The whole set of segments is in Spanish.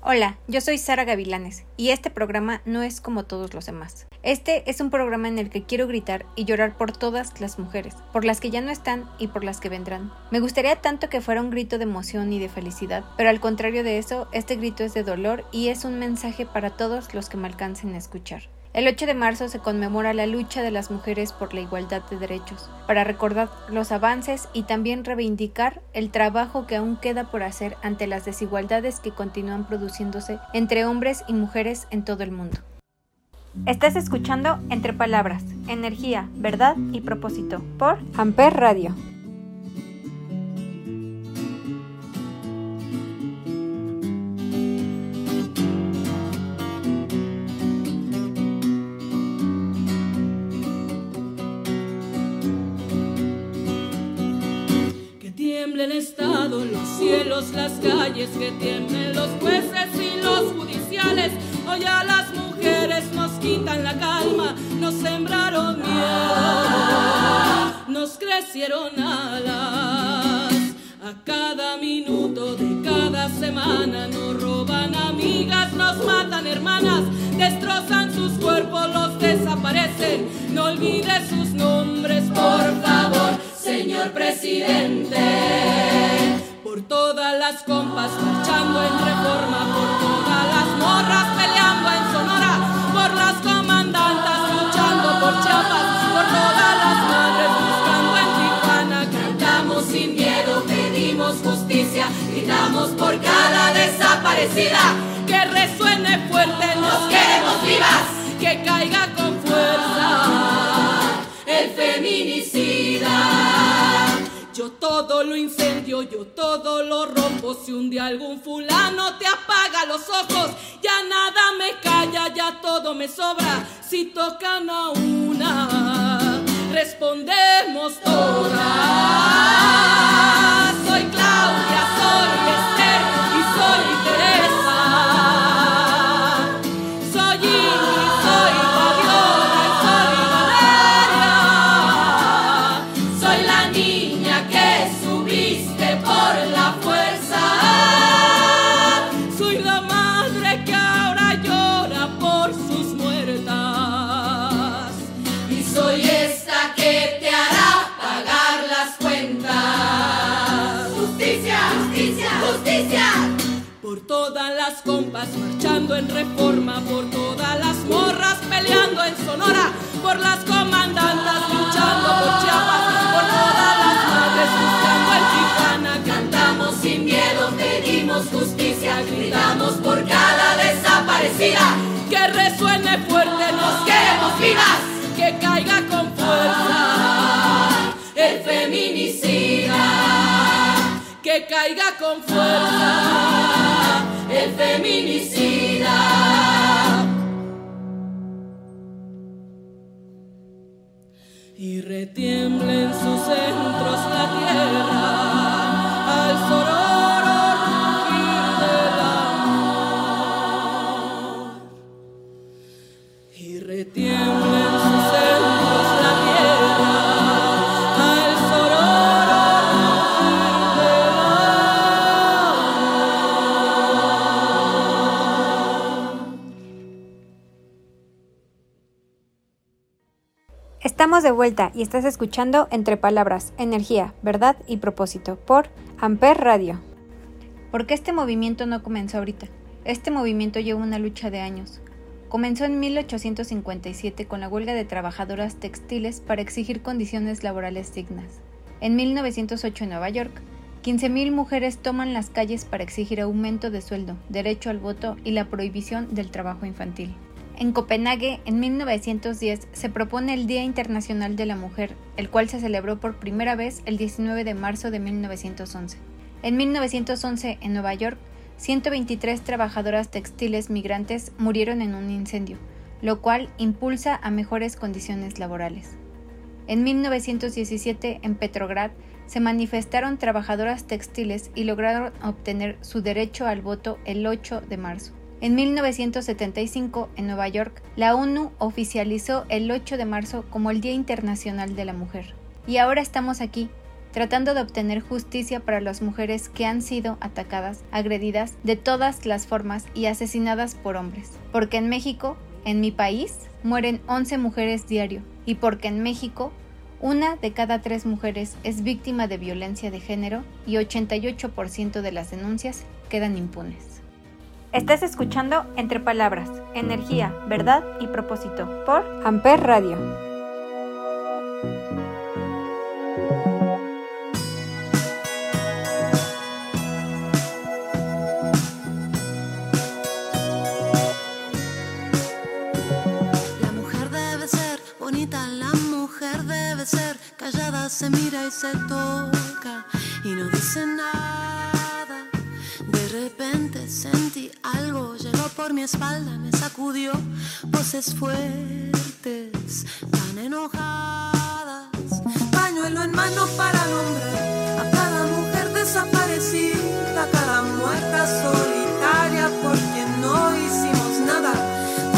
Hola, yo soy Sara Gavilanes y este programa no es como todos los demás. Este es un programa en el que quiero gritar y llorar por todas las mujeres, por las que ya no están y por las que vendrán. Me gustaría tanto que fuera un grito de emoción y de felicidad, pero al contrario de eso, este grito es de dolor y es un mensaje para todos los que me alcancen a escuchar. El 8 de marzo se conmemora la lucha de las mujeres por la igualdad de derechos, para recordar los avances y también reivindicar el trabajo que aún queda por hacer ante las desigualdades que continúan produciéndose entre hombres y mujeres en todo el mundo. Estás escuchando Entre Palabras, Energía, Verdad y Propósito por Amper Radio. Cielos, las calles, que tiemblen los jueces y los judiciales. Hoy a las mujeres nos quitan la calma, nos sembraron miedo, nos crecieron alas. A cada minuto de cada semana nos roban amigas, nos matan hermanas, destrozan sus cuerpos, los desaparecen. No olvide sus nombres, por favor, señor presidente. Las compas marchando en reforma, por todas las morras peleando en Sonora, por las comandantas luchando por Chiapas, por todas las madres buscando en Tijuana. Cantamos sin miedo, pedimos justicia, gritamos por cada desaparecida. Que resuene fuerte, nos queremos vivas, que caiga con fuerza el feminicida. Todo lo incendio, yo todo lo rompo. Si un día algún fulano te apaga los ojos, ya nada me calla, ya todo me sobra. Si tocan a una, respondemos todas. Soy Claudia, soy todas las compas marchando en reforma, por todas las morras peleando en Sonora, por las comandantas luchando por Chiapas, por todas las madres buscando en Tijuana. Cantamos sin miedo, pedimos justicia, gritamos por cada desaparecida. Que resuene fuerte, nos queremos vivas, que caiga con fuerza el feminicida que caiga con fuerza el feminicida. Y retiemble en sus centros la tierra al sororo Estamos de vuelta y estás escuchando Entre Palabras, Energía, Verdad y Propósito por Amper Radio. ¿Por qué este movimiento no comenzó ahorita? Este movimiento lleva una lucha de años. Comenzó en 1857 con la huelga de trabajadoras textiles para exigir condiciones laborales dignas. En 1908 en Nueva York, 15.000 mujeres toman las calles para exigir aumento de sueldo, derecho al voto y la prohibición del trabajo infantil. En Copenhague, en 1910, se propone el Día Internacional de la Mujer, el cual se celebró por primera vez el 19 de marzo de 1911. En 1911, en Nueva York, 123 trabajadoras textiles migrantes murieron en un incendio, lo cual impulsa a mejores condiciones laborales. En 1917, en Petrograd, se manifestaron trabajadoras textiles y lograron obtener su derecho al voto el 8 de marzo. En 1975, en Nueva York, la ONU oficializó el 8 de marzo como el Día Internacional de la Mujer. Y ahora estamos aquí, tratando de obtener justicia para las mujeres que han sido atacadas, agredidas de todas las formas y asesinadas por hombres. Porque en México, en mi país, mueren 11 mujeres diario. Y porque en México, una de cada tres mujeres es víctima de violencia de género y 88% de las denuncias quedan impunes. Estás escuchando Entre Palabras, Energía, Verdad y Propósito por Amper Radio. Espalda, me sacudió voces fuertes, tan enojadas. Pañuelo en mano para nombrar a cada mujer desaparecida, cada muerta solitaria por quien no hicimos nada.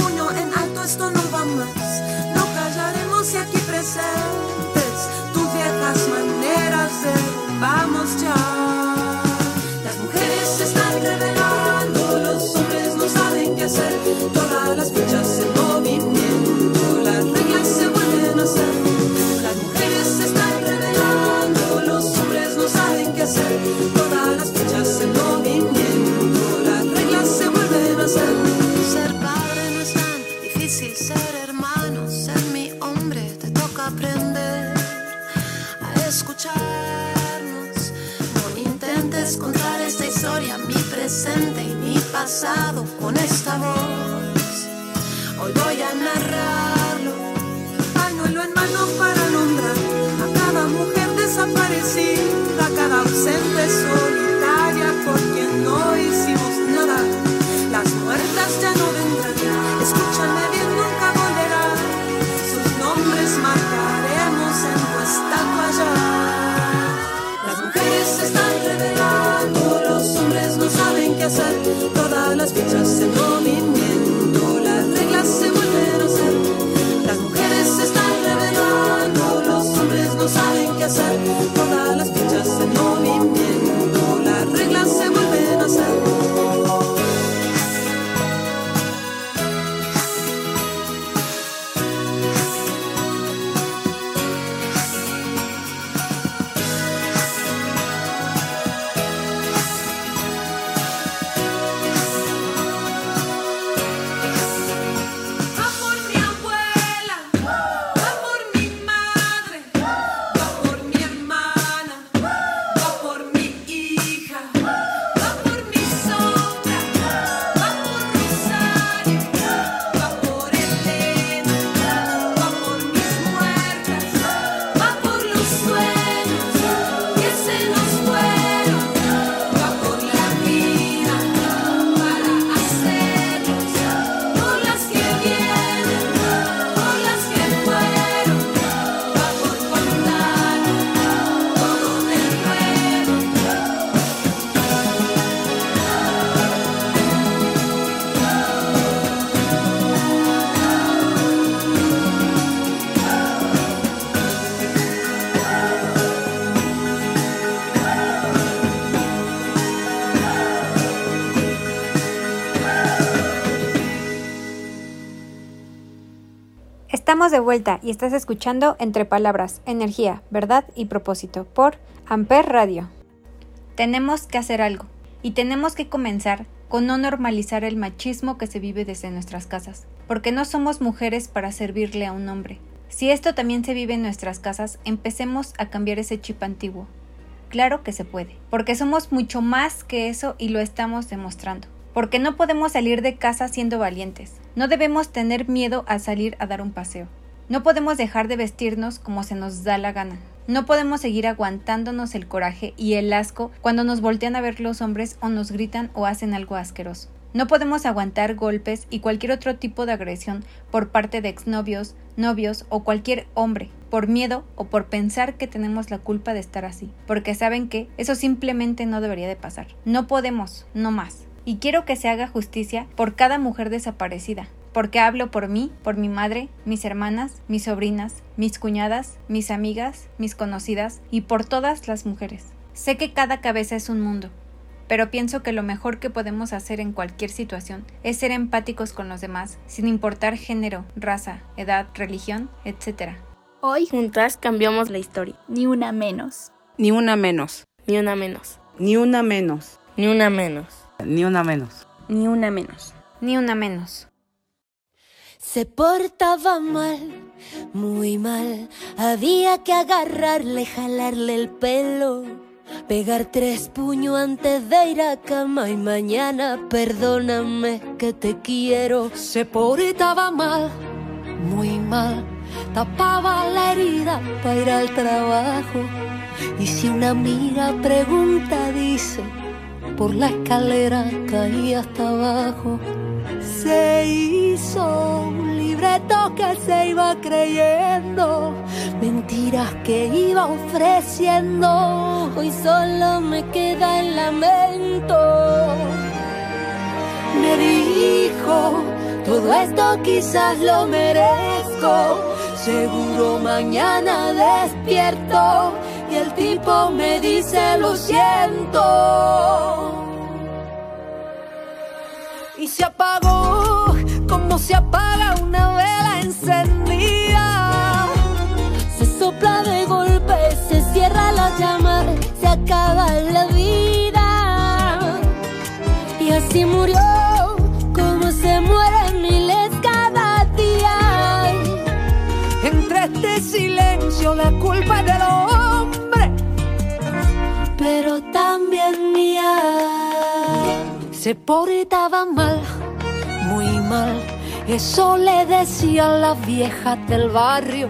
Puño en alto, esto no va más. No callaremos y aquí presentes tus viejas maneras derrumbamos ya. Contar esta historia, mi presente y mi pasado con esta voz. Hoy voy a narrarlo. Pañuelo en mano para nombrar a cada mujer desaparecida, a cada ausente solitaria por quien no hicimos nada. Las muertas ya no vendrán, escúchame bien, hacer. Todas las fichas De vuelta y estás escuchando Entre Palabras, Energía, Verdad y Propósito por Amper Radio. Tenemos que hacer algo y tenemos que comenzar con no normalizar el machismo que se vive desde nuestras casas, porque no somos mujeres para servirle a un hombre. Si esto también se vive en nuestras casas, empecemos a cambiar ese chip antiguo. Claro que se puede, porque somos mucho más que eso y lo estamos demostrando. Porque no podemos salir de casa siendo valientes. No debemos tener miedo a salir a dar un paseo. No podemos dejar de vestirnos como se nos da la gana. No podemos seguir aguantándonos el coraje y el asco cuando nos voltean a ver los hombres o nos gritan o hacen algo asqueroso. No podemos aguantar golpes y cualquier otro tipo de agresión por parte de exnovios, novios o cualquier hombre, por miedo o por pensar que tenemos la culpa de estar así, porque saben que eso simplemente no debería de pasar. No podemos, no más. Y quiero que se haga justicia por cada mujer desaparecida, porque hablo por mí, por mi madre, mis hermanas, mis sobrinas, mis cuñadas, mis amigas, mis conocidas y por todas las mujeres. Sé que cada cabeza es un mundo, pero pienso que lo mejor que podemos hacer en cualquier situación es ser empáticos con los demás, sin importar género, raza, edad, religión, etc. Hoy juntas cambiamos la historia. Ni una menos. Ni una menos. Ni una menos. Ni una menos. Ni una menos. Ni una menos. Ni una menos. Ni una menos. Se portaba mal, muy mal. Había que agarrarle, jalarle el pelo Pegar tres puños antes de ir a cama y mañana perdóname que te quiero. Se portaba mal, muy mal. Tapaba la herida para ir al trabajo. Y si una amiga pregunta, dice, por la escalera caí hasta abajo. Se hizo un libreto que se iba creyendo, mentiras que iba ofreciendo. Hoy solo me queda el lamento. Me dijo, todo esto quizás lo merezco. Seguro mañana despierto y el tipo me dice lo siento y se apagó como se apaga una vela encendida. Se sopla de golpe, se cierra la llama, se acaba la vida. Y así murió como se mueren miles cada día. Entre este silencio la culpa es se portaba mal, muy mal. Eso le decía a la vieja del barrio,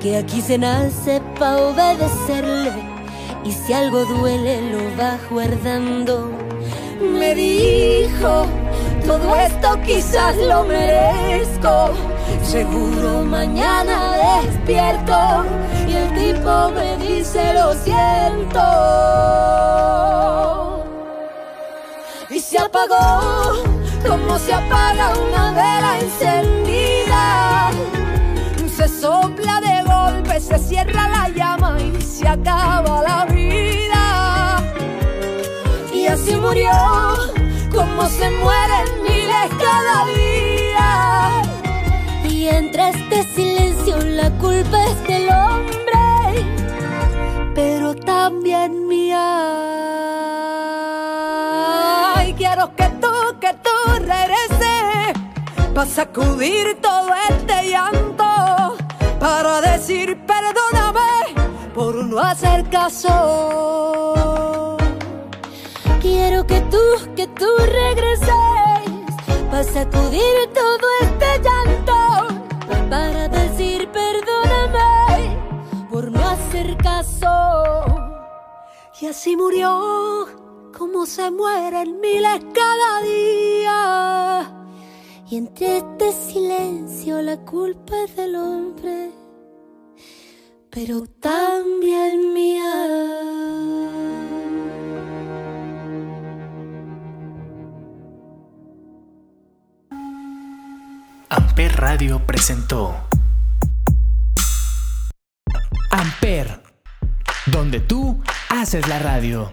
que aquí se nace pa' obedecerle. Y si algo duele, lo va guardando. Me dijo, todo esto quizás lo merezco. Seguro mañana despierto y el tipo me dice lo siento se apagó como se apaga una vela encendida. Se sopla de golpe, se cierra la llama y se acaba la vida. Y así murió como se mueren miles cada día. Y entre este silencio la culpa es del hombre, pero también mía para sacudir todo este llanto, para decir perdóname por no hacer caso. Quiero que tú, que tú regreses para sacudir todo este llanto, para decir perdóname por no hacer caso. Y así murió como se mueren miles cada día. Y entre este silencio la culpa es del hombre, pero también mía. Amper Radio presentó Amper, donde tú haces la radio.